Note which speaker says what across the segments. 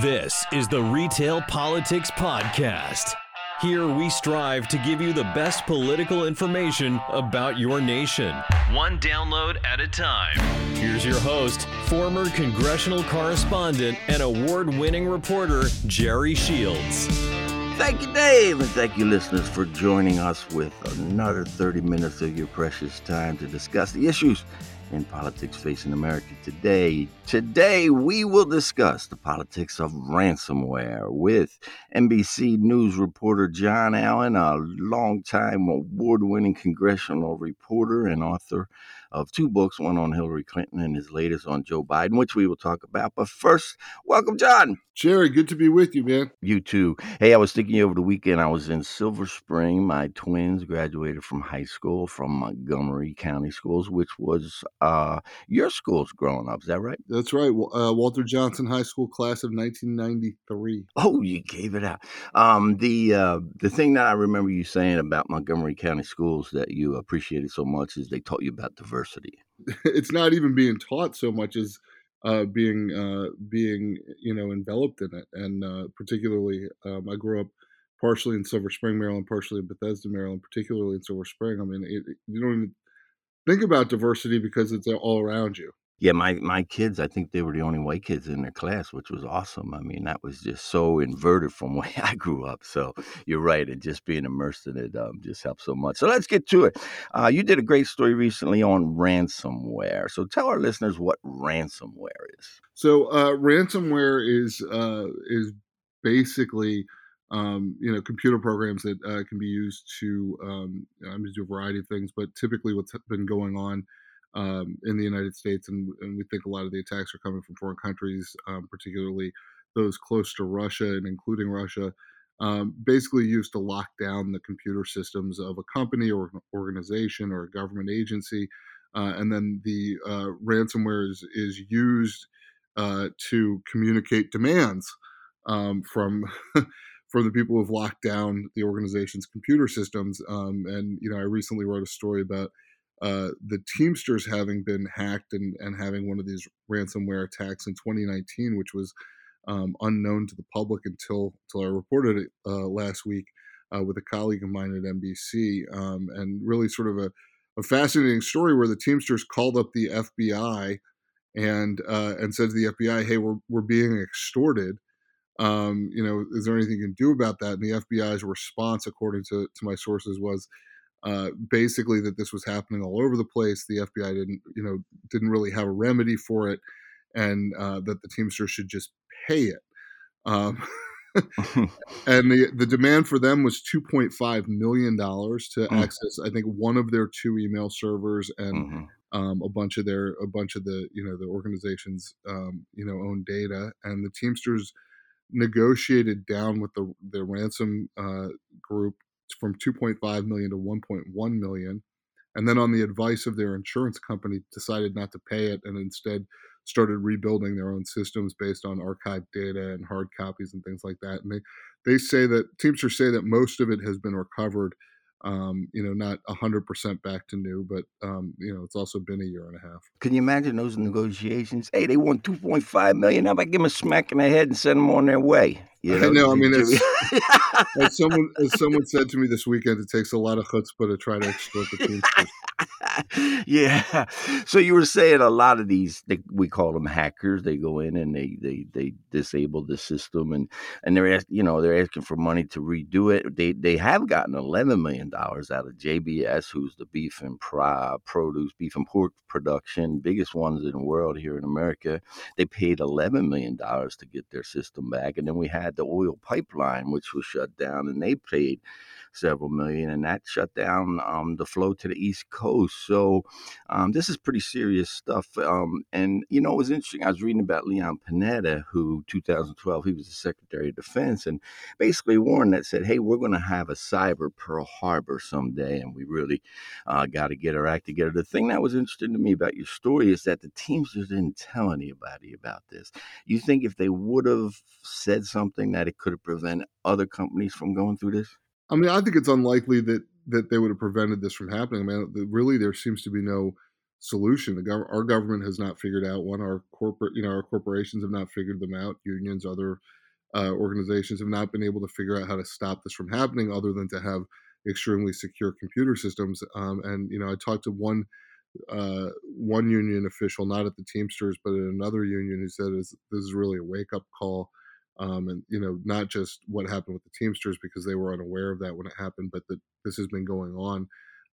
Speaker 1: This is the Retail Politics Podcast. Here we strive to give you the best political information about your nation, one download at a time. Here's your host, former congressional correspondent and award winning reporter, Jerry Shields.
Speaker 2: Thank you, Dave, and thank you, listeners, for joining us with another 30 minutes of your precious time to discuss the issues in politics facing America today. Today, we will discuss the politics of ransomware with NBC News reporter John Allen, a longtime award winning congressional reporter and author of two books, one on Hillary Clinton and his latest on Joe Biden, which we will talk about. But first, welcome, John.
Speaker 3: Jerry, good to be with you, man.
Speaker 2: You too. Hey, I was thinking over the weekend, I was in Silver Spring. My twins graduated from high school from Montgomery County Schools, which was uh, your school's growing up. Is that right?
Speaker 3: That's right. Uh, Walter Johnson High School class of 1993.
Speaker 2: Oh, you gave it out. Um, the uh, the thing that I remember you saying about Montgomery County Schools that you appreciated so much is they taught you about diversity.
Speaker 3: it's not even being taught so much as uh, being uh, being you know enveloped in it, and uh, particularly um, I grew up partially in Silver Spring, Maryland, partially in Bethesda, Maryland, particularly in Silver Spring. I mean, it, you don't even think about diversity because it's all around you
Speaker 2: yeah, my my kids, I think they were the only white kids in their class, which was awesome. I mean, that was just so inverted from where I grew up. So you're right, and just being immersed in it um, just helps so much. So let's get to it. Uh, you did a great story recently on ransomware. So tell our listeners what ransomware is.
Speaker 3: So uh, ransomware is uh, is basically um, you know computer programs that uh, can be used to um, do a variety of things, but typically what's been going on um, in the United States, and, and, we think a lot of the attacks are coming from foreign countries, um, particularly those close to Russia and including Russia. Um, basically, used to lock down the computer systems of a company or an organization or a government agency, uh, and then the uh, ransomware is is used uh, to communicate demands um, from. from the people who've locked down the organization's computer systems, um, and you know, I recently wrote a story about uh, the Teamsters having been hacked and, and having one of these ransomware attacks in 2019, which was um, unknown to the public until until I reported it uh, last week uh, with a colleague of mine at NBC, um, and really sort of a, a, fascinating story where the Teamsters called up the FBI and uh, and said to the FBI, "Hey, we're we're being extorted." Um, you know, is there anything you can do about that? And the FBI's response, according to, to my sources, was uh, basically that this was happening all over the place. The FBI didn't, you know, didn't really have a remedy for it, and uh, that the Teamsters should just pay it. Um, and the the demand for them was two point five million dollars to mm. access, I think, one of their two email servers and mm-hmm. um, a bunch of their a bunch of the you know the organization's um, you know own data. And the Teamsters negotiated down with the the ransom uh, group from 2.5 million to 1.1 million and then on the advice of their insurance company decided not to pay it and instead started rebuilding their own systems based on archived data and hard copies and things like that and they they say that teamsters say that most of it has been recovered um, you know, not 100% back to new, but, um, you know, it's also been a year and a half.
Speaker 2: Can you imagine those negotiations? Hey, they want 2.5 million. How about give them a smack in the head and send them on their way?
Speaker 3: You know, I know. I mean, as, someone as someone said to me this weekend, it takes a lot of chutzpah to try to extort the Teamsters.
Speaker 2: yeah. So you were saying a lot of these, they, we call them hackers. They go in and they they they disable the system, and and they're ask, you know they're asking for money to redo it. They they have gotten eleven million dollars out of JBS, who's the beef and pro, produce, beef and pork production, biggest ones in the world here in America. They paid eleven million dollars to get their system back, and then we had the oil pipeline, which was shut down, and they paid several million, and that shut down um, the flow to the East Coast. So um, this is pretty serious stuff. Um, and you know, it was interesting. I was reading about Leon Panetta, who 2012 he was the Secretary of Defense, and basically warned that said, "Hey, we're going to have a cyber Pearl Harbor someday, and we really uh, got to get our act together." The thing that was interesting to me about your story is that the Teamsters didn't tell anybody about this. You think if they would have said something that it could have prevented other companies from going through this?
Speaker 3: I mean, I think it's unlikely that that they would have prevented this from happening. I mean, really, there seems to be no solution. The gov- our government has not figured out one. Our corporate, you know, our corporations have not figured them out. Unions, other uh, organizations have not been able to figure out how to stop this from happening, other than to have extremely secure computer systems. Um, and you know, I talked to one uh, one union official, not at the Teamsters, but at another union, who said this is really a wake up call. Um, and you know, not just what happened with the Teamsters because they were unaware of that when it happened, but that this has been going on.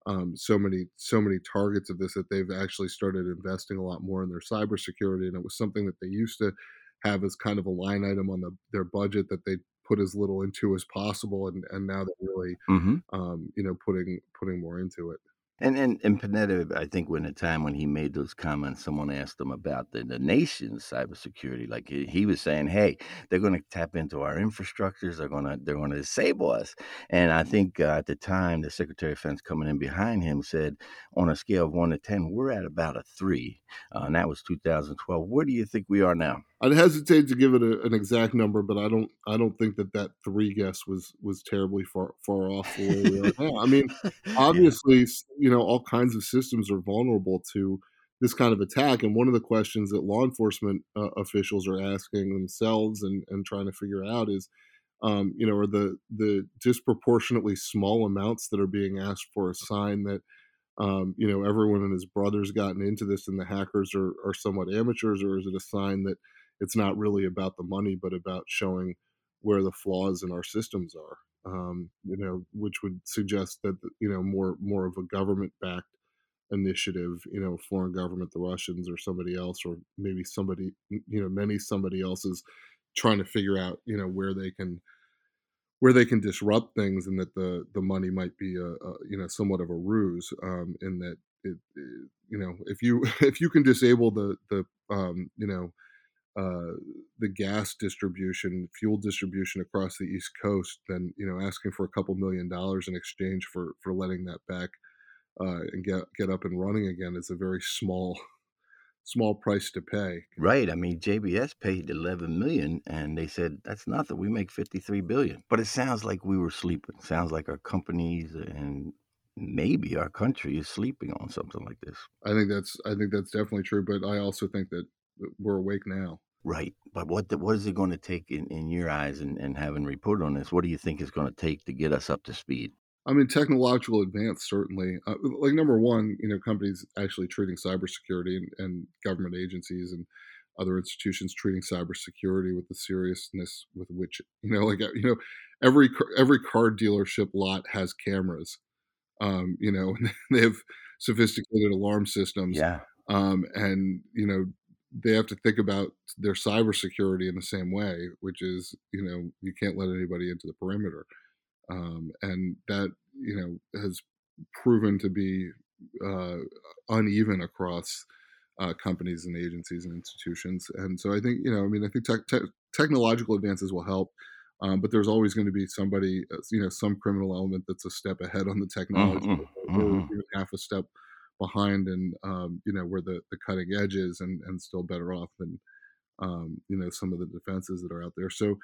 Speaker 3: Um, so many, so many targets of this that they've actually started investing a lot more in their cybersecurity, and it was something that they used to have as kind of a line item on the, their budget that they put as little into as possible, and, and now they're really, mm-hmm. um, you know, putting putting more into it.
Speaker 2: And and and Panetta, I think when the time when he made those comments, someone asked him about the, the nation's cybersecurity. Like he, he was saying, "Hey, they're going to tap into our infrastructures. They're going to they're going to disable us." And I think uh, at the time, the Secretary of Defense coming in behind him said, on a scale of one to ten, we're at about a three, uh, and that was 2012. Where do you think we are now?
Speaker 3: I'd hesitate to give it a, an exact number, but I don't I don't think that that three guess was was terribly far far off where we are now. I mean, obviously, yeah. you know, all kinds of systems are vulnerable to this kind of attack, and one of the questions that law enforcement uh, officials are asking themselves and and trying to figure out is. Um, you know, are the the disproportionately small amounts that are being asked for a sign that um, you know everyone and his brothers gotten into this and the hackers are, are somewhat amateurs, or is it a sign that it's not really about the money, but about showing where the flaws in our systems are. Um, you know, which would suggest that you know more more of a government backed initiative, you know, foreign government, the Russians or somebody else, or maybe somebody, you know, many somebody else is trying to figure out, you know, where they can where they can disrupt things, and that the the money might be a, a you know somewhat of a ruse, um, in that it, it, you know if you if you can disable the the um, you know uh, the gas distribution, fuel distribution across the East Coast, then you know asking for a couple million dollars in exchange for for letting that back uh, and get get up and running again is a very small small price to pay.
Speaker 2: Right. I mean, JBS paid 11 million and they said that's nothing. We make 53 billion. But it sounds like we were sleeping. It sounds like our companies and maybe our country is sleeping on something like this.
Speaker 3: I think that's I think that's definitely true, but I also think that we're awake now.
Speaker 2: Right. But what the, what is it going to take in, in your eyes and, and having reported on this? What do you think is going to take to get us up to speed?
Speaker 3: I mean, technological advance certainly. Uh, like number one, you know, companies actually treating cybersecurity and, and government agencies and other institutions treating cybersecurity with the seriousness with which you know, like you know, every every car dealership lot has cameras. Um, you know, they have sophisticated alarm systems.
Speaker 2: Yeah.
Speaker 3: Um, and you know, they have to think about their cybersecurity in the same way, which is you know you can't let anybody into the perimeter, um, and that you know has proven to be uh, uneven across uh, companies and agencies and institutions. And so I think you know I mean I think te- te- technological advances will help. Um, but there's always going to be somebody, uh, you know, some criminal element that's a step ahead on the technology, mm-hmm. or mm-hmm. half a step behind and um, you know where the, the cutting edge is and, and still better off than um, you know some of the defenses that are out there so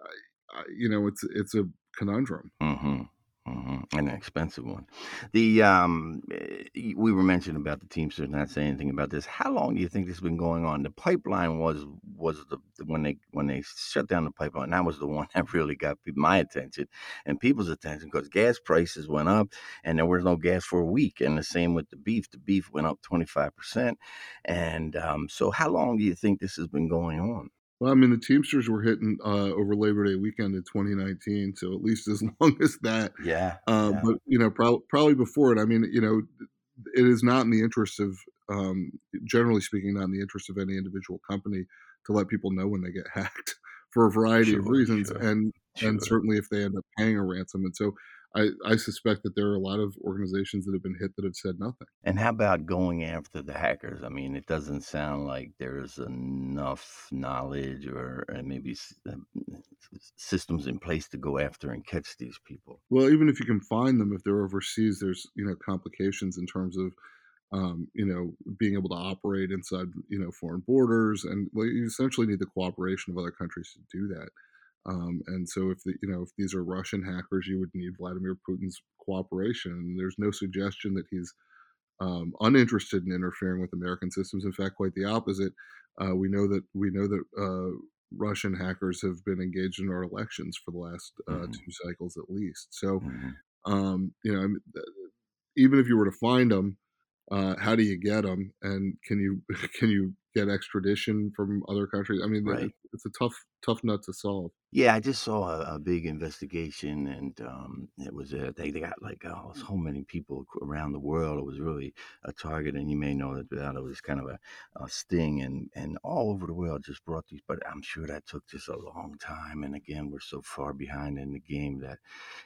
Speaker 3: I, I, you know it's it's a conundrum
Speaker 2: mm-hmm. Mm-hmm. An expensive one. The um, eh, we were mentioning about the Teamsters not saying anything about this. How long do you think this has been going on? The pipeline was was the when they when they shut down the pipeline. That was the one that really got my attention and people's attention because gas prices went up and there was no gas for a week. And the same with the beef. The beef went up twenty five percent. And um, so, how long do you think this has been going on?
Speaker 3: Well, I mean, the Teamsters were hitting uh, over Labor Day weekend in 2019, so at least as long as that.
Speaker 2: Yeah.
Speaker 3: Uh, yeah. But you know, pro- probably before it. I mean, you know, it is not in the interest of, um, generally speaking, not in the interest of any individual company to let people know when they get hacked for a variety sure, of reasons, sure, and sure. and certainly if they end up paying a ransom. And so I, I suspect that there are a lot of organizations that have been hit that have said nothing.
Speaker 2: And how about going after the hackers? I mean, it doesn't sound like there's enough knowledge or maybe um, systems in place to go after and catch these people.
Speaker 3: Well, even if you can find them, if they're overseas, there's you know complications in terms of um, you know being able to operate inside you know foreign borders, and well, you essentially need the cooperation of other countries to do that. Um, and so, if the, you know if these are Russian hackers, you would need Vladimir Putin's cooperation. And there's no suggestion that he's um, uninterested in interfering with American systems. In fact, quite the opposite. Uh, we know that we know that uh, Russian hackers have been engaged in our elections for the last uh, mm-hmm. two cycles at least. So, mm-hmm. um, you know, even if you were to find them, uh, how do you get them, and can you can you get extradition from other countries? I mean, right. it's a tough tough nut to solve.
Speaker 2: Yeah, I just saw a, a big investigation, and um, it was a, they, they got like oh, so many people around the world. It was really a target, and you may know that it was kind of a, a, sting, and and all over the world just brought these. But I'm sure that took just a long time, and again, we're so far behind in the game that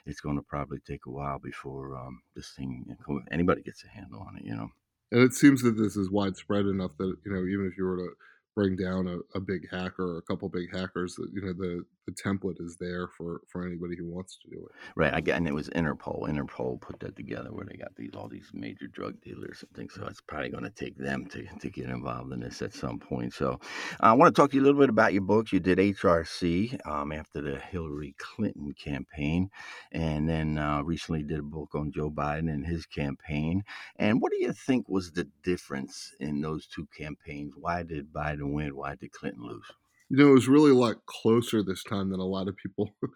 Speaker 2: it's going to probably take a while before um, this thing anybody gets a handle on it. You know.
Speaker 3: And it seems that this is widespread enough that you know even if you were to bring down a, a big hacker or a couple big hackers you know the the template is there for for anybody who wants to do it
Speaker 2: right again it was interpol interpol put that together where they got these all these major drug dealers and things so it's probably going to take them to, to get involved in this at some point so i want to talk to you a little bit about your books you did hrc um, after the hillary clinton campaign and then uh, recently did a book on joe biden and his campaign and what do you think was the difference in those two campaigns why did Biden win? Why did Clinton lose?
Speaker 3: You know, it was really a lot closer this time than a lot of people a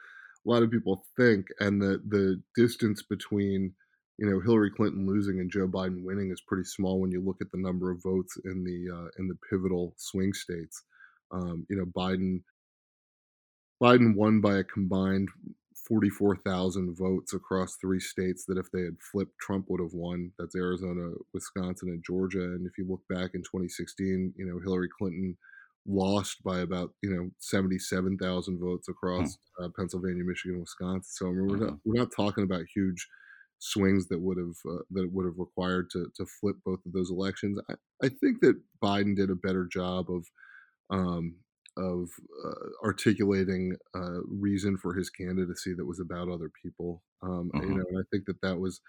Speaker 3: lot of people think, and the the distance between you know Hillary Clinton losing and Joe Biden winning is pretty small when you look at the number of votes in the uh, in the pivotal swing states. Um, you know, Biden Biden won by a combined 44,000 votes across three states that if they had flipped, Trump would have won. That's Arizona, Wisconsin, and Georgia. And if you look back in 2016, you know, Hillary Clinton lost by about, you know, 77,000 votes across hmm. uh, Pennsylvania, Michigan, Wisconsin. So I mean, we're, not, mm-hmm. we're not talking about huge swings that would have uh, that would have required to to flip both of those elections. I, I think that Biden did a better job of um, of uh, articulating a reason for his candidacy that was about other people. Um, You mm-hmm. know, and I think that that was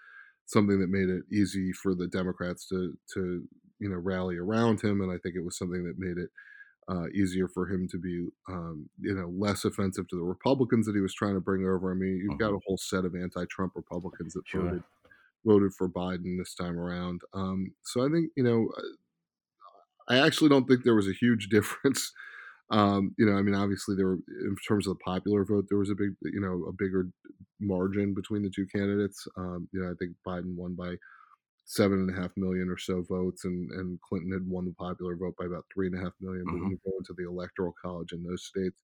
Speaker 3: something that made it easy for the Democrats to to you know rally around him, and I think it was something that made it uh, easier for him to be um, you know less offensive to the Republicans that he was trying to bring over. I mean, you've mm-hmm. got a whole set of anti-Trump Republicans that sure. voted voted for Biden this time around. Um, so I think you know. I actually don't think there was a huge difference um, you know, I mean, obviously there were in terms of the popular vote, there was a big, you know, a bigger margin between the two candidates. Um, you know, I think Biden won by seven and a half million or so votes, and and Clinton had won the popular vote by about three and a half million. But mm-hmm. when you go into the electoral college in those states,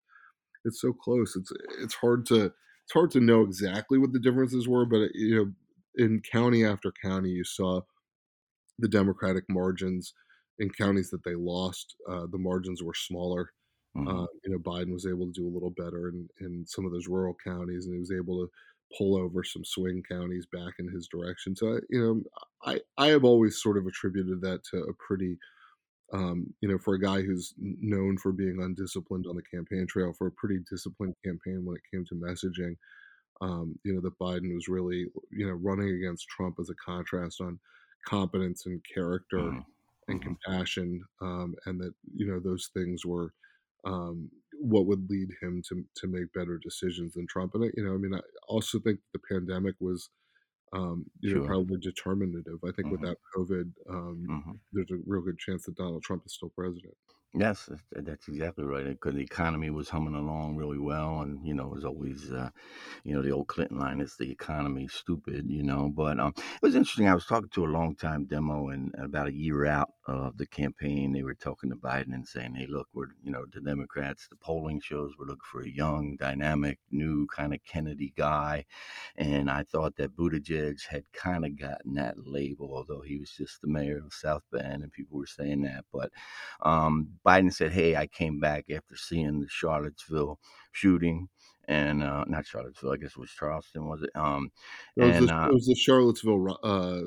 Speaker 3: it's so close. It's it's hard to it's hard to know exactly what the differences were, but you know, in county after county, you saw the Democratic margins in counties that they lost. Uh, the margins were smaller. Mm-hmm. Uh, you know, Biden was able to do a little better in, in some of those rural counties, and he was able to pull over some swing counties back in his direction. So, you know, I I have always sort of attributed that to a pretty, um, you know, for a guy who's known for being undisciplined on the campaign trail, for a pretty disciplined campaign when it came to messaging. Um, you know, that Biden was really, you know, running against Trump as a contrast on competence and character mm-hmm. and mm-hmm. compassion, um, and that you know those things were um, what would lead him to to make better decisions than Trump. And I, you know, I mean, I also think the pandemic was, um, you sure. know, probably determinative. I think mm-hmm. without COVID, um, mm-hmm. there's a real good chance that Donald Trump is still president.
Speaker 2: Yes, that's exactly right. Because the economy was humming along really well, and you know, it was always, uh, you know, the old Clinton line is the economy stupid, you know. But um, it was interesting. I was talking to a long time demo, and about a year out of the campaign, they were talking to Biden and saying, "Hey, look, we're you know the Democrats. The polling shows we're looking for a young, dynamic, new kind of Kennedy guy." And I thought that Buttigieg had kind of gotten that label, although he was just the mayor of South Bend, and people were saying that. But um, Biden said, "Hey, I came back after seeing the Charlottesville shooting." and uh, not Charlottesville. I guess it was Charleston, was it? Um,
Speaker 3: it was, and, the, uh, it was the Charlottesville uh,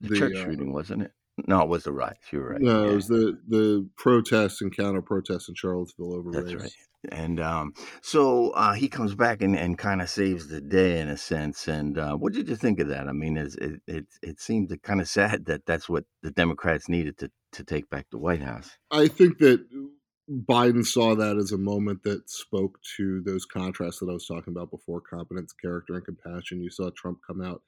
Speaker 2: the, church uh, shooting, wasn't it? No, it was the riots. You're right.
Speaker 3: No, yeah. it was the the protests and counter protests in Charlottesville over
Speaker 2: That's
Speaker 3: race.
Speaker 2: right. And um, so uh, he comes back and, and kind of saves the day in a sense. And uh, what did you think of that? I mean, it it it seemed kind of sad that that's what the Democrats needed to to take back the White House.
Speaker 3: I think that Biden saw that as a moment that spoke to those contrasts that I was talking about before: competence, character, and compassion. You saw Trump come out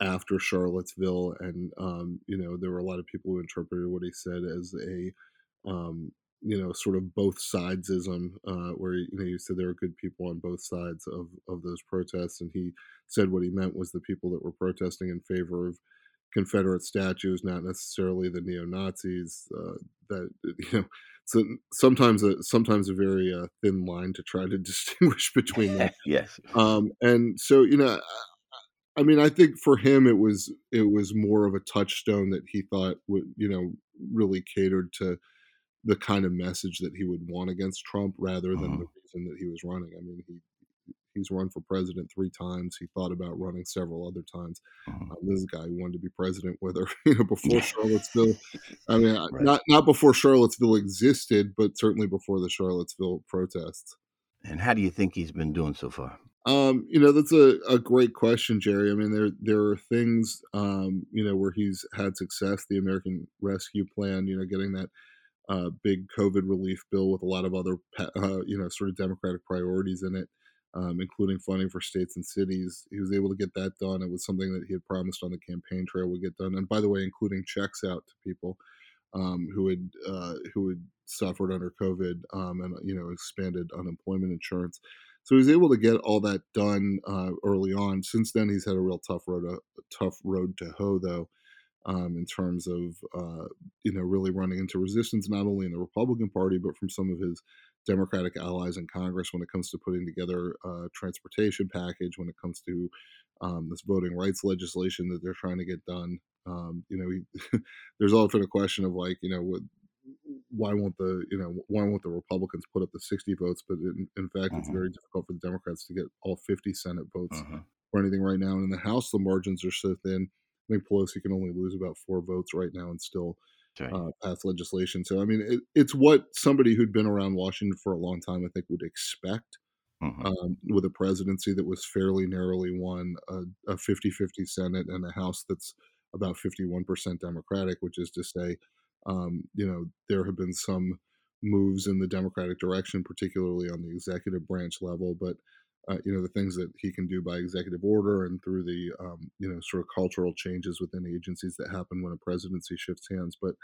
Speaker 3: after Charlottesville, and um, you know there were a lot of people who interpreted what he said as a um, you know sort of both sidesism, uh, where you know he said there were good people on both sides of of those protests, and he said what he meant was the people that were protesting in favor of Confederate statues, not necessarily the neo Nazis. Uh, that you know, so sometimes a sometimes a very uh, thin line to try to distinguish between them.
Speaker 2: yes.
Speaker 3: Um, and so you know, I mean, I think for him it was it was more of a touchstone that he thought would you know really catered to the kind of message that he would want against Trump rather than
Speaker 2: Mhm.
Speaker 3: the reason that he was running. I mean, he he's run for president three times. He thought about running several other times.
Speaker 2: Mhm.
Speaker 3: Um, this guy wanted to be president, whether you know before. Charlottesville. I mean,
Speaker 2: Right.
Speaker 3: not not before Charlottesville existed, but certainly before the Charlottesville protests.
Speaker 2: And how do you think he's been doing so far?
Speaker 3: Um, you know, that's a, a great question, Jerry. I mean, there there are things, um, you know, where he's had success. The American Rescue Plan, you know, getting that uh, big COVID relief bill with a lot of other, uh, you know, sort of Democratic priorities in it, um, including funding for states and cities. He was able to get that done. It was something that he had promised on the campaign trail would get done. And by the way, including checks out to people um, who had uh, who had suffered under COVID um, and you know expanded unemployment insurance. So he was able to get all that done uh, early on. Since then, he's had a real tough road to, tough road to hoe, though, um, in terms of uh, you know really running into resistance not only in the Republican Party but from some of his Democratic allies in Congress when it comes to putting together a transportation package, when it comes to um, this voting rights legislation that they're trying to get done. Um, you know, he, there's often a question of like, you know, what, why won't the, you know, why won't the Republicans put up the 60 votes? But in, in fact, it's
Speaker 2: Mhm.
Speaker 3: very difficult for the Democrats to get all 50 Senate votes
Speaker 2: Mhm.
Speaker 3: or anything right now. And in the House, the margins are so thin. I think Pelosi can only lose about four votes right now and still
Speaker 2: right.
Speaker 3: uh, pass legislation. So, I mean, it, it's what somebody who'd been around Washington for a long time, I think, would expect
Speaker 2: Mhm.
Speaker 3: um, with a presidency that was fairly narrowly won, a, a 50-50 Senate and a House that's about 51% Democratic, which is to say, um, you know, there have been some moves in the Democratic direction, particularly on the executive branch level, but uh, you know the things that he can do by executive order and through the um, you know sort of cultural changes within agencies that happen when a presidency shifts hands. But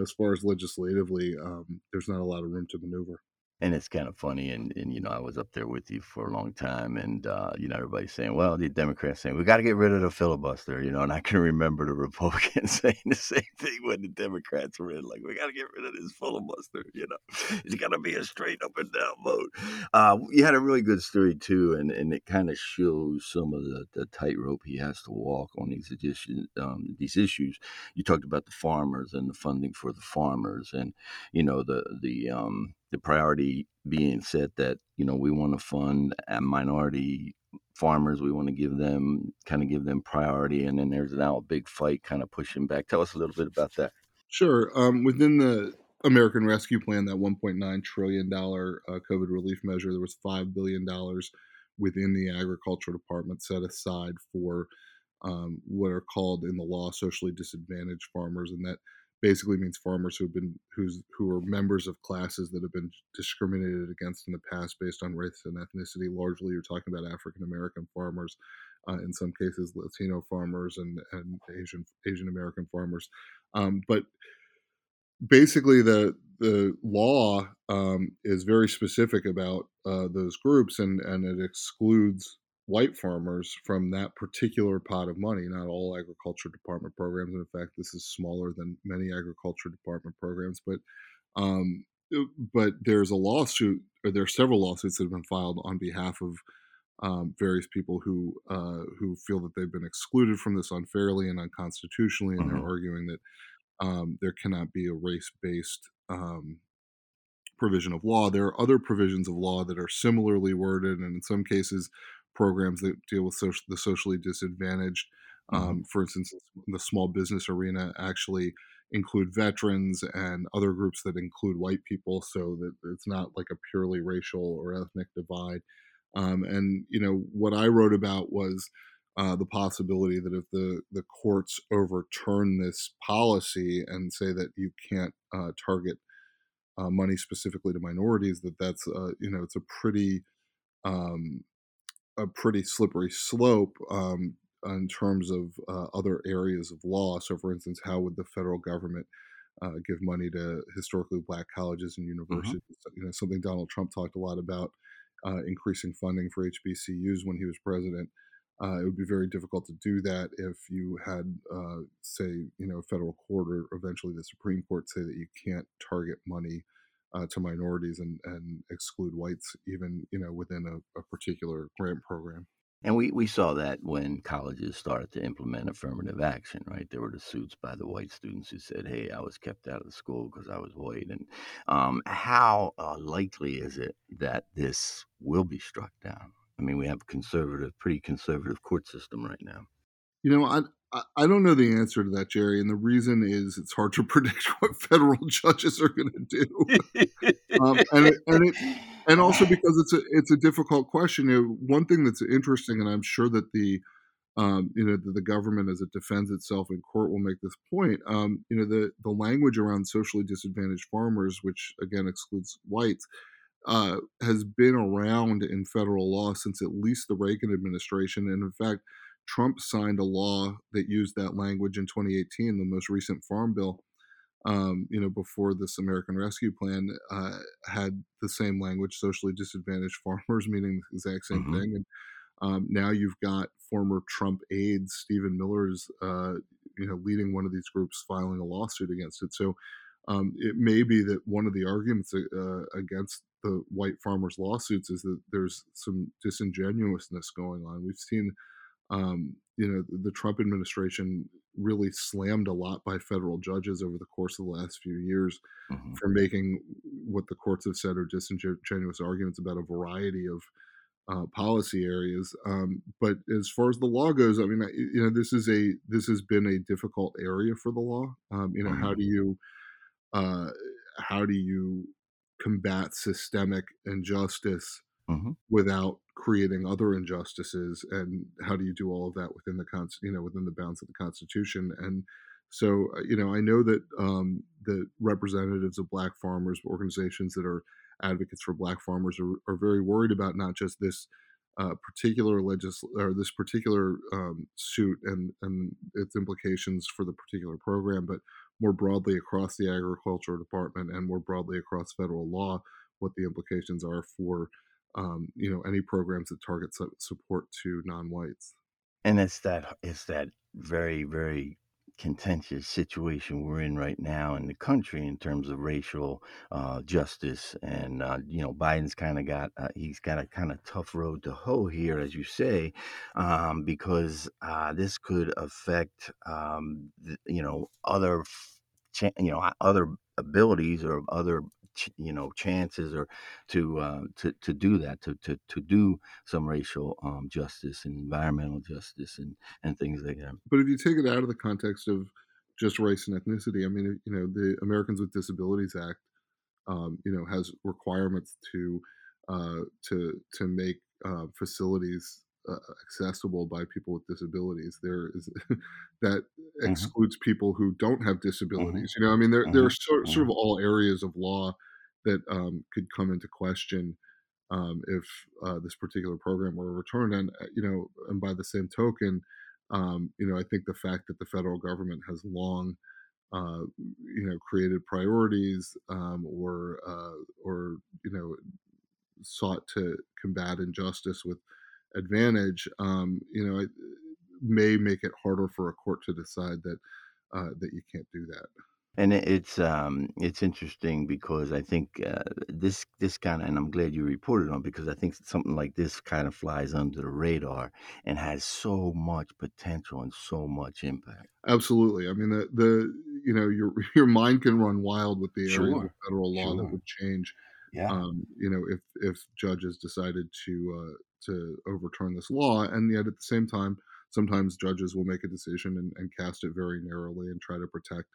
Speaker 3: as far as legislatively, um, there's not a lot of room to maneuver.
Speaker 2: And it's kind of funny and, and you know i was up there with you for a long time and uh, you know everybody's saying well the democrats saying we got to get rid of the filibuster you know and i can remember the republicans saying the same thing when the democrats were in like we got to get rid of this filibuster you know it's got to be a straight up and down vote. Uh, you had a really good story too and, and it kind of shows some of the, the tightrope he has to walk on these issues um, these issues. You talked about the farmers and the funding for the farmers and you know the the um the priority being set that you know we want to fund minority farmers we want to give them kind of give them priority and then there's now a big fight kind of pushing back tell us a little bit about that
Speaker 3: Sure. Um, within the American Rescue Plan, that 1.9 trillion dollar uh, COVID relief measure, there was five billion dollars within the Agriculture Department set aside for um, what are called in the law socially disadvantaged farmers, and that basically means farmers who have been who's who are members of classes that have been discriminated against in the past based on race and ethnicity. Largely, you're talking about African American farmers. Uh, in some cases, Latino farmers and, and Asian Asian American farmers, um, but basically the the law um, is very specific about uh, those groups and and it excludes white farmers from that particular pot of money not all agriculture department programs and in fact this is smaller than many agriculture department programs but um, but there's a lawsuit or there are several lawsuits that have been filed on behalf of um, various people who uh, who feel that they've been excluded from this unfairly and unconstitutionally and they're arguing that um, there cannot be a race based um, provision of law. There are other provisions of law that are similarly worded, and in some cases, programs that deal with social, the socially disadvantaged. Um, For instance, the small business arena actually include veterans and other groups that include white people, so that it's not like a purely racial or ethnic divide. Um, and you know what I wrote about was uh, the possibility that if the the courts overturn this policy and say that you can't uh, target uh, money specifically to minorities, that that's uh, you know it's a pretty um, a pretty slippery slope. Um, in terms of uh, other areas of law. So, for instance, how would the federal government uh, give money to historically black colleges and mm-hmm. universities? Mm-hmm. You know, something Donald Trump talked a lot about uh, increasing funding for HBCUs when he was president. Uh, it would be very difficult to do that if you had, uh, say, you know, a federal court or eventually the Supreme Court say that you can't target money uh, to minorities and, and exclude whites, even you know, within a, a particular grant program.
Speaker 2: And we, we saw that when colleges started to implement affirmative action, right? There were the suits by the white students who said, "Hey, I was kept out of the school because I was white." And um, how uh, likely is it that this will be struck down? I mean, we have a conservative, pretty conservative court system right now.
Speaker 3: You know, I I don't know the answer to that, Jerry, and the reason is it's hard to predict what federal judges are going to do, um, and it, and it, and also because it's a it's a difficult question. You know, one thing that's interesting, and I'm sure that the um, you know the, the, government as it defends itself in court will make this point. Um, you know, the the language around socially disadvantaged farmers, which again excludes whites, uh, has been around in federal law since at least the Reagan administration. And in fact, Trump signed a law that used that language in 2018, the most recent farm bill. Um, you know, before this American Rescue Plan uh, had the same language, socially disadvantaged farmers, meaning the exact same mm-hmm. thing. And um, now you've got former Trump aides, Stephen Miller's, uh, you know, leading one of these groups filing a lawsuit against it. So um, it may be that one of the arguments uh, against the white farmers lawsuits is that there's some disingenuousness going on. We've seen, um, you know, the Trump administration really slammed a lot by federal judges over the course of the last few years mm-hmm. for making what the courts have said are disingenuous arguments about a variety of uh, policy areas. Um, but as far as the law goes, I mean, you know, this is a this has been a difficult area for the law. Um, you know, mm-hmm. how do you uh, how do you combat systemic injustice mm-hmm. without creating other injustices and how do you do all of that within the con- you know within the bounds of the constitution and so uh, you know i know that um, the representatives of black farmers organizations that are advocates for black farmers are, are very worried about not just this uh, particular legis or this particular um, suit and and its implications for the particular program, but more broadly across the agriculture department and more broadly across federal law, what the implications are for um, you know any programs that target support to non-whites.
Speaker 2: And it's that it's that very very contentious situation we're in right now in the country in terms of racial uh, justice. And, uh, you know, Biden's kind of got, uh, he's got a kind of tough road to hoe here, as you say, um, because uh, this could affect, um, you know, other, you know, other abilities or other you know chances or to uh, to to do that to to to do some racial um, justice and environmental justice and and things like that.
Speaker 3: But if you take it out of the context of just race and ethnicity, I mean, you know, the Americans with Disabilities Act, um, you know, has requirements to uh, to to make uh, facilities uh, accessible by people with disabilities. There is that mm-hmm. excludes people who don't have mm-hmm. disabilities. Mm-hmm. You know, I mean, there mm-hmm. there are sort, sort, of mm-hmm. all areas of law that um, could come into question um, if uh, this particular program were returned. And uh, you know, and by the same token, um, you know, I think the fact that the federal government has long uh, you know, created priorities um, or uh, or you know, sought to combat injustice with advantage, um, you know, it may make it harder for a court to decide that uh, that you can't do that.
Speaker 2: And it's um it's interesting because I think uh, this this kind of and I'm glad you reported on because I think something like this kind of flies under the radar and has so much potential and so much impact.
Speaker 3: Absolutely. I mean the the you know your your mind can run wild with the sure. area of federal law sure. that would change. Yeah. Um, you know if if judges decided to uh, to overturn this law, and yet at the same time, sometimes judges will make a decision and, and cast it very narrowly and try to protect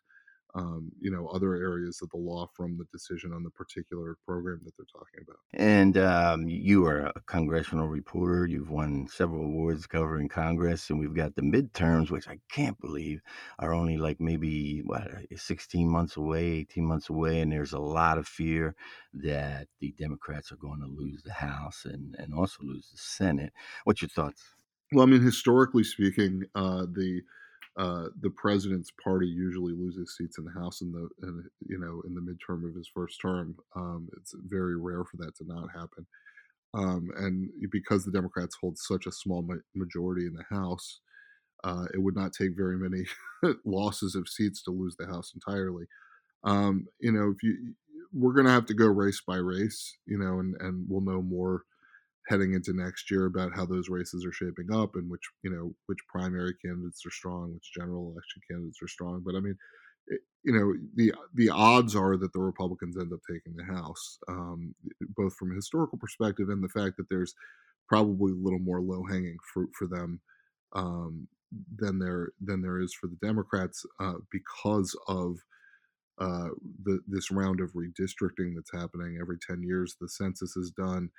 Speaker 3: um, you know other areas of the law from the decision on the particular program that they're talking about.
Speaker 2: And um, you are a congressional reporter. You've won several awards covering Congress, and we've got the midterms, which I can't believe are only like maybe what 16 months away, 18 months away, and there's a lot of fear that the Democrats are going to lose the House and and also lose the Senate. What's your thoughts?
Speaker 3: Well, I mean, historically speaking, uh, the uh, the president's party usually loses seats in the House in the in, you know in the midterm of his first term. Um, it's very rare for that to not happen, um, and because the Democrats hold such a small ma- majority in the House, uh, it would not take very many losses of seats to lose the House entirely. Um, you know, if you we're going to have to go race by race, you know, and and we'll know more heading into next year about how those races are shaping up and which you know which primary candidates are strong, which general election candidates are strong. But I mean, it, you know, the the odds are that the Republicans end up taking the House, um, both from a historical perspective and the fact that there's probably a little more low hanging fruit for them um, than there than there is for the Democrats uh, because of uh, the, this round of redistricting that's happening every 10 years. The census is done.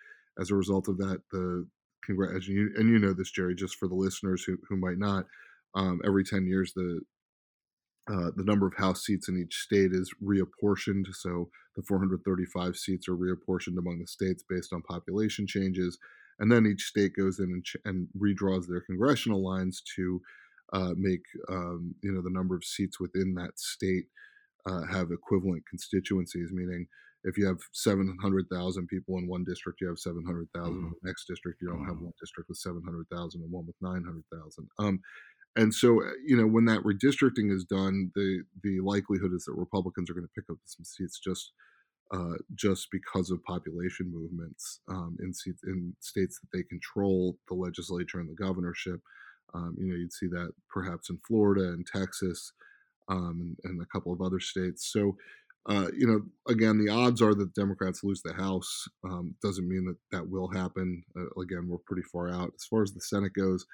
Speaker 3: As a result of that, the congrats and you, and you know this, Jerry, just for the listeners who, who might not, um, every 10 years, the uh, the number of House seats in each state is reapportioned. So the 435 seats are reapportioned among the states based on population changes. And then each state goes in and, ch- and redraws their congressional lines to uh, make um, you know the number of seats within that state uh, have equivalent constituencies, meaning if you have 700,000 people in one district, you have 700,000 mm-hmm. in the next district. You don't mm-hmm. have one district with 700,000 and one with 900,000. Um, and so, uh, you know, when that redistricting is done, the the likelihood is that Republicans are going to pick up some seats just uh, just because of population movements um, in seats in states that they control the legislature and the governorship. Um, you know, you'd see that perhaps in Florida and Texas um, and, and, a couple of other states. So, uh, you know, again, the odds are that Democrats lose the House. Um, doesn't mean that that will happen. Uh, again, we're pretty far out as far as the Senate goes.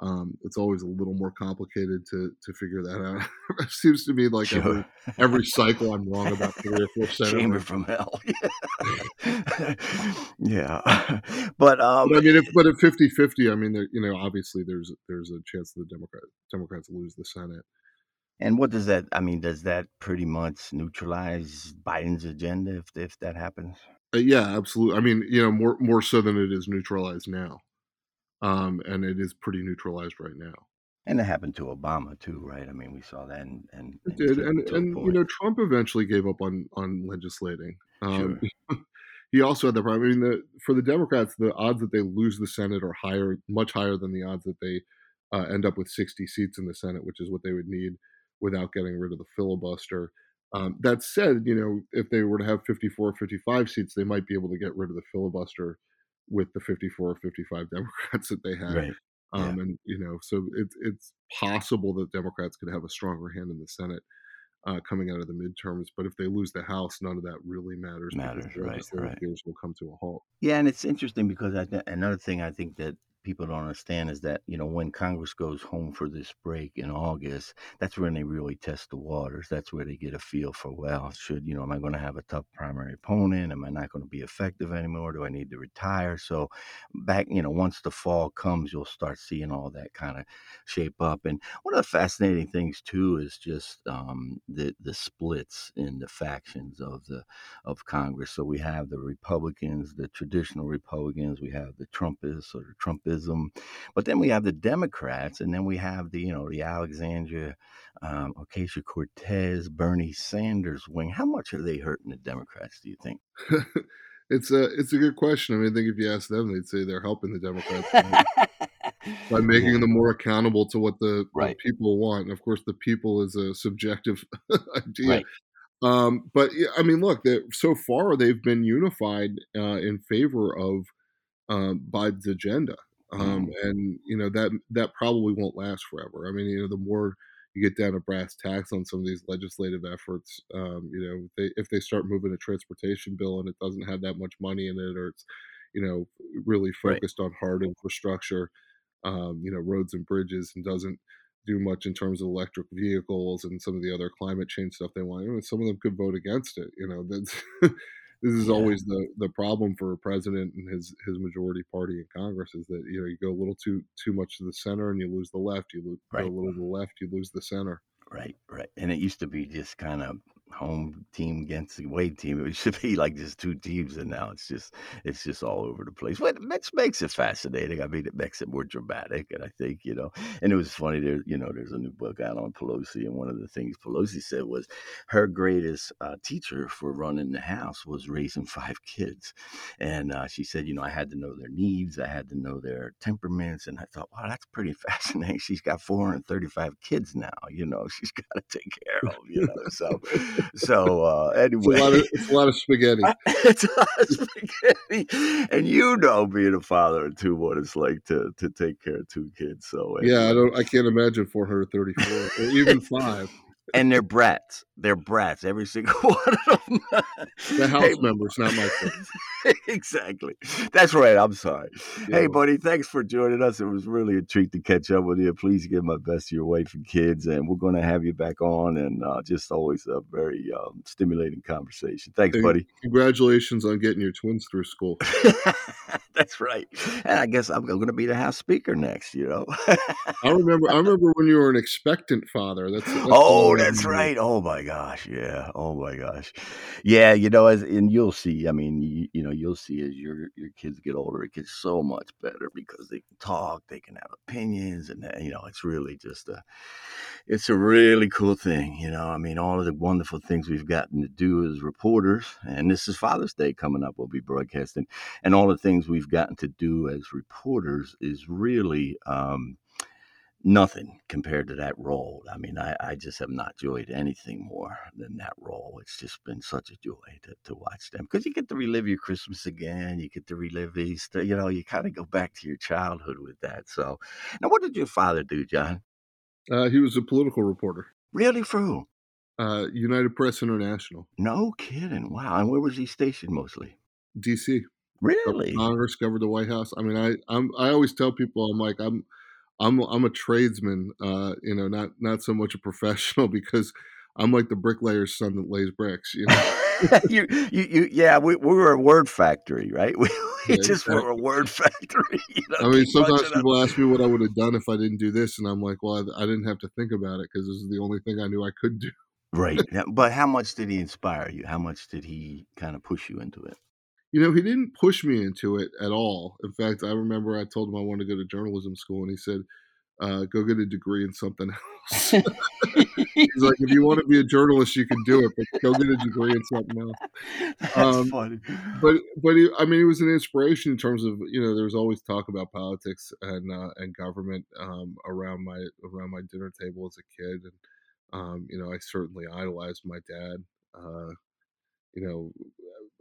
Speaker 3: Um, it's always a little more complicated to to figure that out. it seems to me like sure. every every cycle I'm wrong about three or four senators.
Speaker 2: Chamber from hell. yeah, but, um,
Speaker 3: but I mean, if, but at 50-50, I mean, there, you know, obviously there's there's a chance the Democrat Democrats lose the Senate.
Speaker 2: And what does that? I mean, does that pretty much neutralize Biden's agenda if if that happens?
Speaker 3: Uh, yeah, absolutely. I mean, you know, more more so than it is neutralized now, um, and it is pretty neutralized right now.
Speaker 2: And it happened to Obama too, right? I mean, we saw that, and, and
Speaker 3: it did, and and you know, Trump eventually gave up on on legislating. Um, sure. he also had the problem. I mean, the, for the Democrats, the odds that they lose the Senate are higher, much higher than the odds that they uh, end up with 60 seats in the Senate, which is what they would need without getting rid of the filibuster. Um, that said, you know, if they were to have 54 or 55 seats, they might be able to get rid of the filibuster with the 54 or 55 Democrats that they have. Right. Um, yeah. And, you know, so it's, it's possible that Democrats could have a stronger hand in the Senate. Uh, coming out of the midterms. But if they lose the House, none of that really matters.
Speaker 2: Matters, right? Right.
Speaker 3: will come to a halt.
Speaker 2: Yeah, and it's interesting because I th- another thing I think that people don't understand is that you know when Congress goes home for this break in August, that's when they really test the waters. That's where they get a feel for well, should you know, am I going to have a tough primary opponent? Am I not going to be effective anymore? Do I need to retire? So back, you know, once the fall comes, you'll start seeing all that kind of shape up. And one of the fascinating things too is just um, the the splits in the factions of the of Congress. So we have the Republicans, the traditional Republicans. We have the Trumpists or the Trumpists but then we have the Democrats, and then we have the, you know, the Alexandria um, Ocasio Cortez, Bernie Sanders wing. How much are they hurting the Democrats, do you think?
Speaker 3: it's a it's a good question. I mean, I think if you ask them, they'd say they're helping the Democrats by, making yeah. them more accountable to what the, right. the, people want. And of course, the people is a subjective idea. Right. Um, but I mean, look, so far they've been unified uh, in favor of uh, Biden's agenda. Um, mm. and you know that that probably won't last forever. I mean, you know, the more you get down to brass tacks on some of these legislative efforts, um, you know, they, if they start moving a transportation bill and it doesn't have that much money in it, or it's you know really focused right. on hard infrastructure, um, you know, roads and bridges, and doesn't do much in terms of electric vehicles and some of the other climate change stuff they want. I mean, some of them could vote against it. You know, that's this is yeah. always the the problem for a president and his his majority party in Congress is that you know you go a little too too much to the center and you lose the left. You lose, right. go a little to the left, you lose the center.
Speaker 2: Right, right. And it used to be just kind of home team against the away team. It should be like just two teams, and now it's just it's just all over the place. But which makes it fascinating. I mean, it makes it more dramatic, and I think you know. And it was funny. There, you know, there's a new book out on Pelosi, and one of the things Pelosi said was her greatest uh, teacher for running the house was raising five kids, and uh, she said, you know, I had to know their needs, I had to know their temperaments, and I thought, wow, that's pretty fascinating. She's got 435 kids now. You know, she's got to take care of. You know, so so uh, anyway,
Speaker 3: it's a, lot of, it's a lot of spaghetti.
Speaker 2: it's a lot of spaghetti, and you know, being a father of two, what it's like to to take care of two kids. So
Speaker 3: anyway. yeah, I don't, I can't imagine 434 or even five
Speaker 2: and they're brats. They're brats, every single one of them.
Speaker 3: the house hey, members, not my kids.
Speaker 2: exactly. That's right. I'm sorry. Yeah. Hey, buddy, thanks for joining us. It was really a treat to catch up with you. Please give my best to your wife and kids, and we're going to have you back on. And uh, just always a very um, stimulating conversation. Thanks, hey, buddy.
Speaker 3: Congratulations on getting your twins through school.
Speaker 2: That's right. And I guess I'm going to be the house speaker next. You know.
Speaker 3: I remember. I remember when you were an expectant father. That's, that's
Speaker 2: oh, that's right. Oh my gosh. Yeah. Oh my gosh. Yeah. You know, as and you'll see. I mean, you, you know, you'll see as your your kids get older, it gets so much better because they can talk, they can have opinions, and you know, it's really just a, it's a really cool thing. You know, I mean, all of the wonderful things we've gotten to do as reporters, and this is Father's Day coming up. We'll be broadcasting, and all the things we've gotten to do as reporters is really. Um, nothing compared to that role. I mean, I, I just have not enjoyed anything more than that role. It's just been such a joy to, to watch them because you get to relive your Christmas again. You get to relive Easter. You know, you kind of go back to your childhood with that. So, now what did your father do, John?
Speaker 3: Uh, he was a political reporter.
Speaker 2: Really, for who?
Speaker 3: Uh, United Press International.
Speaker 2: No kidding. Wow. And where was he stationed mostly?
Speaker 3: D.C.
Speaker 2: Really?
Speaker 3: Congress covered the White House. I mean, I I'm, I always tell people I'm like I'm I'm I'm a tradesman, uh, you know, not not so much a professional because I'm like the bricklayer's son that lays bricks. You know,
Speaker 2: you, you, you, yeah, we, we were a word factory, right? We, we yeah, just exactly. were a word factory. You
Speaker 3: know, I mean, sometimes people ask me what I would have done if I didn't do this, and I'm like, well, I, I didn't have to think about it because this is the only thing I knew I could do.
Speaker 2: right, but how much did he inspire you? How much did he kind of push you into it?
Speaker 3: You know, he didn't push me into it at all. In fact, I remember I told him I wanted to go to journalism school, and he said, uh, "Go get a degree in something else." He's like, "If you want to be a journalist, you can do it, but go get a degree in something else."
Speaker 2: That's um, funny.
Speaker 3: But but he, I mean, he was an inspiration in terms of you know there was always talk about politics and uh, and government um, around my around my dinner table as a kid, and um, you know I certainly idolized my dad. Uh, you know,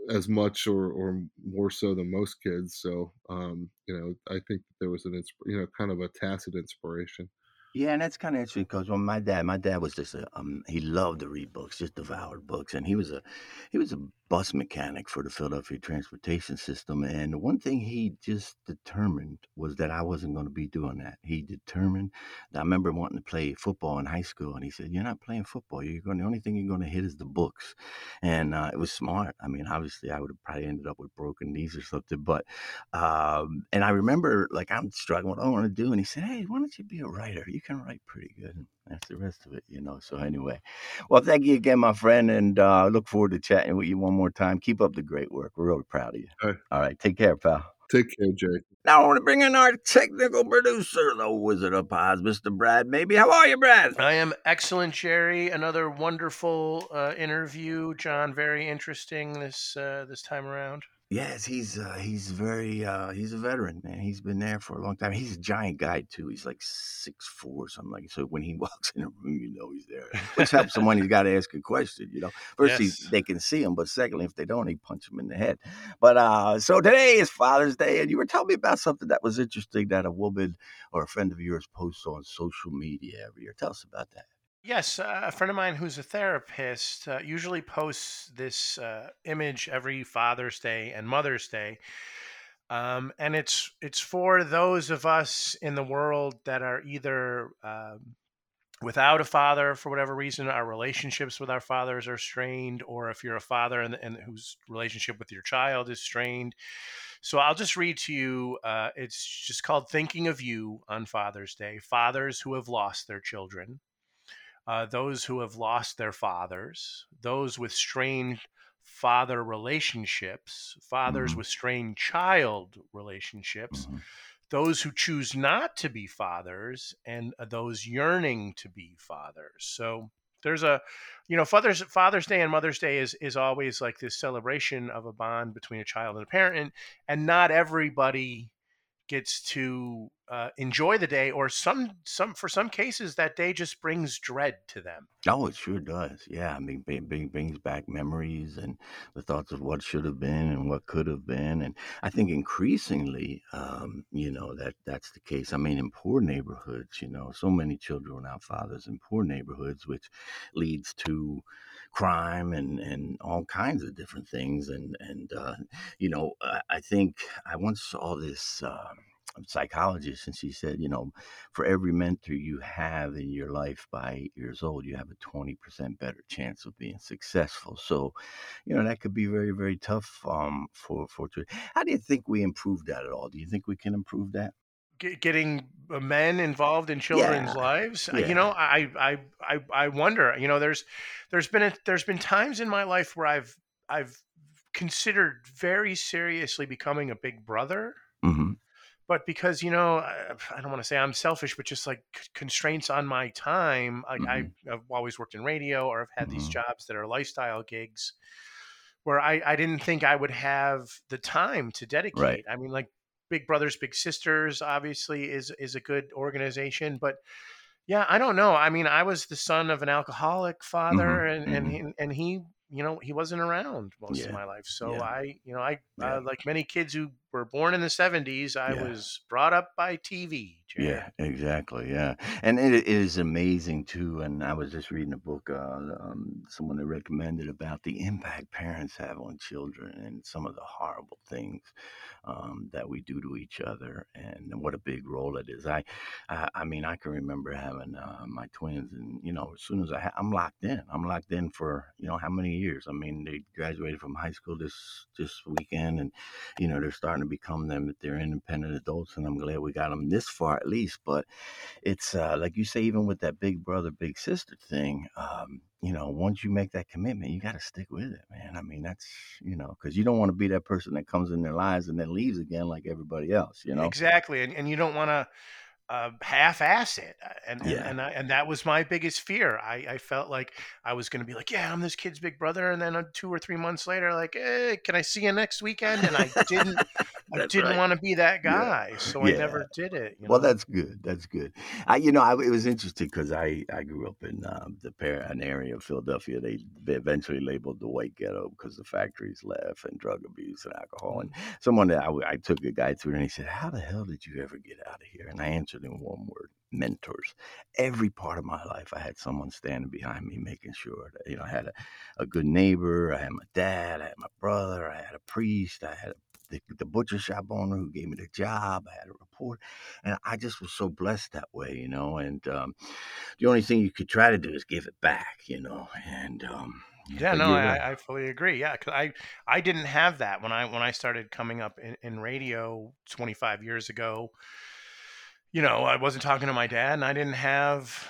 Speaker 3: as much or or more so than most kids. So um, you know, I think there was an you know kind of a tacit inspiration.
Speaker 2: Yeah, and that's kind of interesting because when my dad, my dad was just a, um, he loved to read books, just devoured books, and he was a, he was a bus mechanic for the Philadelphia transportation system. And the one thing he just determined was that I wasn't going to be doing that. He determined. I remember wanting to play football in high school, and he said, "You're not playing football. You're going. The only thing you're going to hit is the books." And uh, it was smart. I mean, obviously, I would have probably ended up with broken knees or something. But, um, and I remember like I'm struggling. What I want to do, and he said, "Hey, why don't you be a writer? You can write pretty good. And that's the rest of it, you know. So anyway, well, thank you again, my friend, and uh, look forward to chatting with you one more time. Keep up the great work. We're really proud of you.
Speaker 3: All right,
Speaker 2: All right take care, pal.
Speaker 3: Take care, Jay.
Speaker 2: Now I want to bring in our technical producer, the Wizard of Oz, Mr. Brad. Maybe how are you, Brad?
Speaker 4: I am excellent, Jerry. Another wonderful uh, interview, John. Very interesting this uh, this time around.
Speaker 2: Yes, he's uh, he's very uh, he's a veteran, man. He's been there for a long time. He's a giant guy too. He's like six four, or something like. That. So when he walks in a room, you know he's there, which helps someone. when he's got to ask a question. You know, first yes. he, they can see him, but secondly, if they don't, he punch him in the head. But uh, so today is Father's Day, and you were telling me about something that was interesting that a woman or a friend of yours posts on social media every year. Tell us about that.
Speaker 4: Yes, uh, a friend of mine who's a therapist uh, usually posts this uh, image every Father's Day and Mother's Day, um, and it's it's for those of us in the world that are either um, without a father for whatever reason, our relationships with our fathers are strained, or if you're a father and, and whose relationship with your child is strained. So I'll just read to you. Uh, it's just called "Thinking of You" on Father's Day. Fathers who have lost their children. Uh, those who have lost their fathers, those with strained father relationships, fathers
Speaker 2: Mhm.
Speaker 4: with strained child relationships,
Speaker 2: Mhm.
Speaker 4: those who choose not to be fathers, and uh, those yearning to be fathers. So there's a, you know, Father's Father's Day and Mother's Day is is always like this celebration of a bond between a child and a parent, and, and not everybody gets to uh, enjoy the day, or some some for some cases that day just brings dread to them.
Speaker 2: Oh, it sure does. Yeah, I mean, bring, brings back memories and the thoughts of what should have been and what could have been. And I think increasingly, um, you know, that that's the case. I mean, in poor neighborhoods, you know, so many children without fathers in poor neighborhoods, which leads to crime and and all kinds of different things. And and uh, you know, I, I think I once saw this. Um, psychologist and she said you know for every mentor you have in your life by eight years old, you have a 20% better chance of being successful. So, you know, that could be very, very tough um, for, for, how do you think we improve that at all? Do you think we can improve that?
Speaker 4: Get, getting uh, men involved in children's
Speaker 2: Yeah,
Speaker 4: lives, Uh,
Speaker 2: yeah.
Speaker 4: you know, I, I, I, I wonder. You know, there's, there's been a, there's been times in my life where I've, I've considered very seriously becoming a big brother.
Speaker 2: hmm
Speaker 4: but because you know I, I don't want to say i'm selfish but just like constraints on my time like I, i've always worked in radio or i've had these
Speaker 2: Mhm.
Speaker 4: jobs that are lifestyle gigs where I, I didn't think i would have the time to dedicate Right. i mean like big brothers big sisters obviously is is a good organization but yeah i don't know i mean i was the son of an alcoholic father
Speaker 2: Mhm,
Speaker 4: and and
Speaker 2: mhm.
Speaker 4: he, and he you know he wasn't around most of my life so
Speaker 2: yeah.
Speaker 4: i you know i
Speaker 2: Yeah.
Speaker 4: uh, like many kids who were born in the 70s i
Speaker 2: Yeah.
Speaker 4: was brought up by tv Jared.
Speaker 2: Yeah, exactly. Yeah, and it, it is amazing too. And I was just reading a book, uh, um, someone that recommended about the impact parents have on children and some of the horrible things um, that we do to each other, and what a big role it is. I, I, I mean, I can remember having uh, my twins, and you know, as soon as I, ha- I'm locked in. I'm locked in for you know how many years? I mean, they graduated from high school this this weekend, and you know they're starting to become them. They're independent adults, and I'm glad we got them this far at least. But it's uh, like you say, even with that big brother, big sister thing. Um, you know, once you make that commitment, you got to stick with it, man. I mean, that's you know, because you don't want to be that person that comes in their lives and then leaves again like everybody else. You know.
Speaker 4: exactly and, and you don't want to uh, half-ass it and and
Speaker 2: Yeah.
Speaker 4: and, I, and that was my biggest fear I, I felt like i was going to be like yeah i'm this kid's big brother and then uh, two or three months later like hey can i see you next weekend and i didn't i didn't
Speaker 2: right.
Speaker 4: want to be that
Speaker 2: Yeah.
Speaker 4: guy so i never did it you
Speaker 2: Well, that's good. That's good. I, you know, I, it was interesting because I, I grew up in um, the par- an area of Philadelphia. They, they eventually labeled the white ghetto because the factories left and drug abuse and alcohol. And someone that I, I took a guy through and he said, "How the hell did you ever get out of here?" And I answered in one word: mentors. Every part of my life, I had someone standing behind me, making sure that you know I had a, a good neighbor. I had my dad. I had my brother. I had a priest. I had the, the butcher shop owner who gave me the job. I had a report, and I just was so blessed that way, you know. And um, the only thing you could try to do is give it back, you know. And um,
Speaker 4: Yeah, no, I. I fully agree. Yeah, 'cause I I didn't have that when I when I started coming up in, in radio 25 years ago. You know, I wasn't talking to my dad, and I didn't have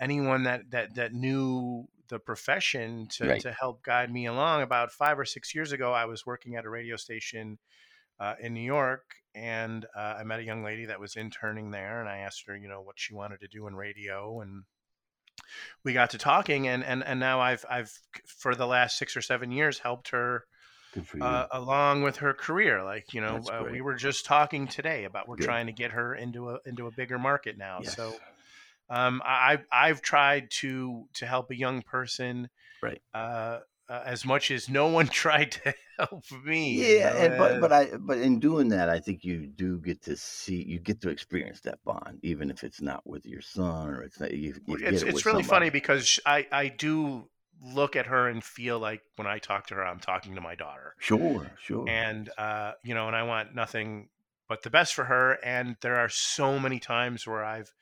Speaker 4: anyone that that that knew the profession to
Speaker 2: Right.
Speaker 4: to help guide me along. About five or six years ago, I was working at a radio station uh, in New York, and uh, I met a young lady that was interning there, and I asked her, you know, what she wanted to do in radio, and we got to talking, and and and now I've I've for the last six or seven years helped her
Speaker 2: Good for you.
Speaker 4: uh, along with her career. Like you know, uh, we were just talking today about we're trying to get her into a into a bigger market now.
Speaker 2: yes.
Speaker 4: So um, I've- I've tried to to help a young person,
Speaker 2: Right.
Speaker 4: Uh, uh, as much as no one tried to help me.
Speaker 2: Yeah, and but
Speaker 4: uh,
Speaker 2: but I but in doing that, I think you do get to see you get to experience that bond, even if it's not with your son or it's not you. you get
Speaker 4: it's
Speaker 2: it
Speaker 4: it's really funny because I I do look at her and feel like when I talk to her, I'm talking to my daughter.
Speaker 2: Sure, sure.
Speaker 4: and uh, you know, and I want nothing but the best for her. And there are so many times where I've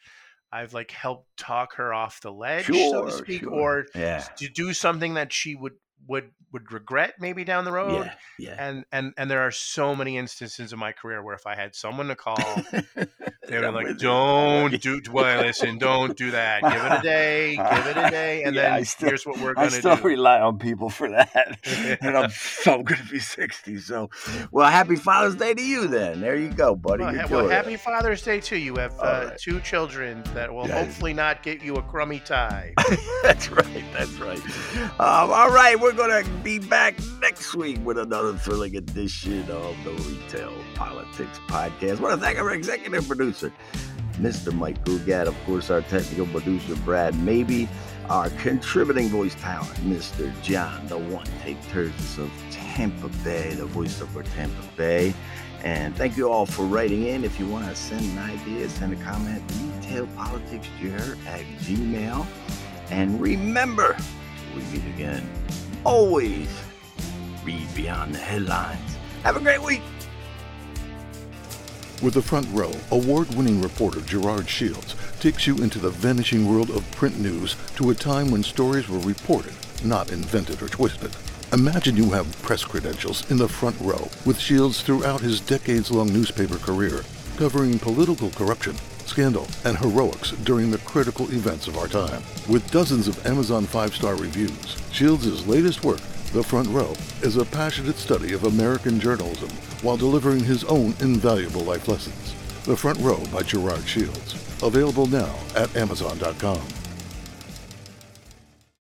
Speaker 4: I've like helped talk her off the ledge, so to speak,
Speaker 2: sure.
Speaker 4: or
Speaker 2: yeah,
Speaker 4: to do something that she would would would regret maybe down the road.
Speaker 2: yeah, yeah.
Speaker 4: And and and there are so many instances in my career where if I had someone to call They were like, "Don't do well. Listen, don't do that. Give it a day. Give it a day, and
Speaker 2: Yeah,
Speaker 4: then
Speaker 2: still-
Speaker 4: here's what we're
Speaker 2: I
Speaker 4: gonna do."
Speaker 2: I still
Speaker 4: do."
Speaker 2: rely on people for that, and I'm so going to be 60. So, well, happy Father's Day to you then. There you go, buddy.
Speaker 4: Well, ha- well, happy Father's Day to you. You have uh,
Speaker 2: right.
Speaker 4: two children that will hopefully not get you a crummy tie.
Speaker 2: That's right. That's right. Um, all right, we're gonna be back next week with another thrilling edition of the Retail Politics Podcast. I want to thank our executive producer, Mr. Mike Gugat, of course, our technical producer, Brad Maybe, our contributing voice talent, Mr. John, the one take Tursis of Tampa Bay, the voiceover Tampa Bay. And thank you all for writing in. If you want to send an idea, send a comment, retailpoliticsjr at gmail. And remember, we meet again, always read beyond the headlines. Have a great week.
Speaker 5: With the front row, award winning reporter Gerard Shields takes you into the vanishing world of print news to a time when stories were reported, not invented or twisted. Imagine you have press credentials in the front row with Shields throughout his decades long newspaper career, covering political corruption, scandal, and heroics during the critical events of our time. With dozens of Amazon five star reviews, Shields' latest work, The Front Row, is a passionate study of American journalism while delivering his own invaluable life lessons. The Front Row by Gerard Shields. Available now at Amazon.com.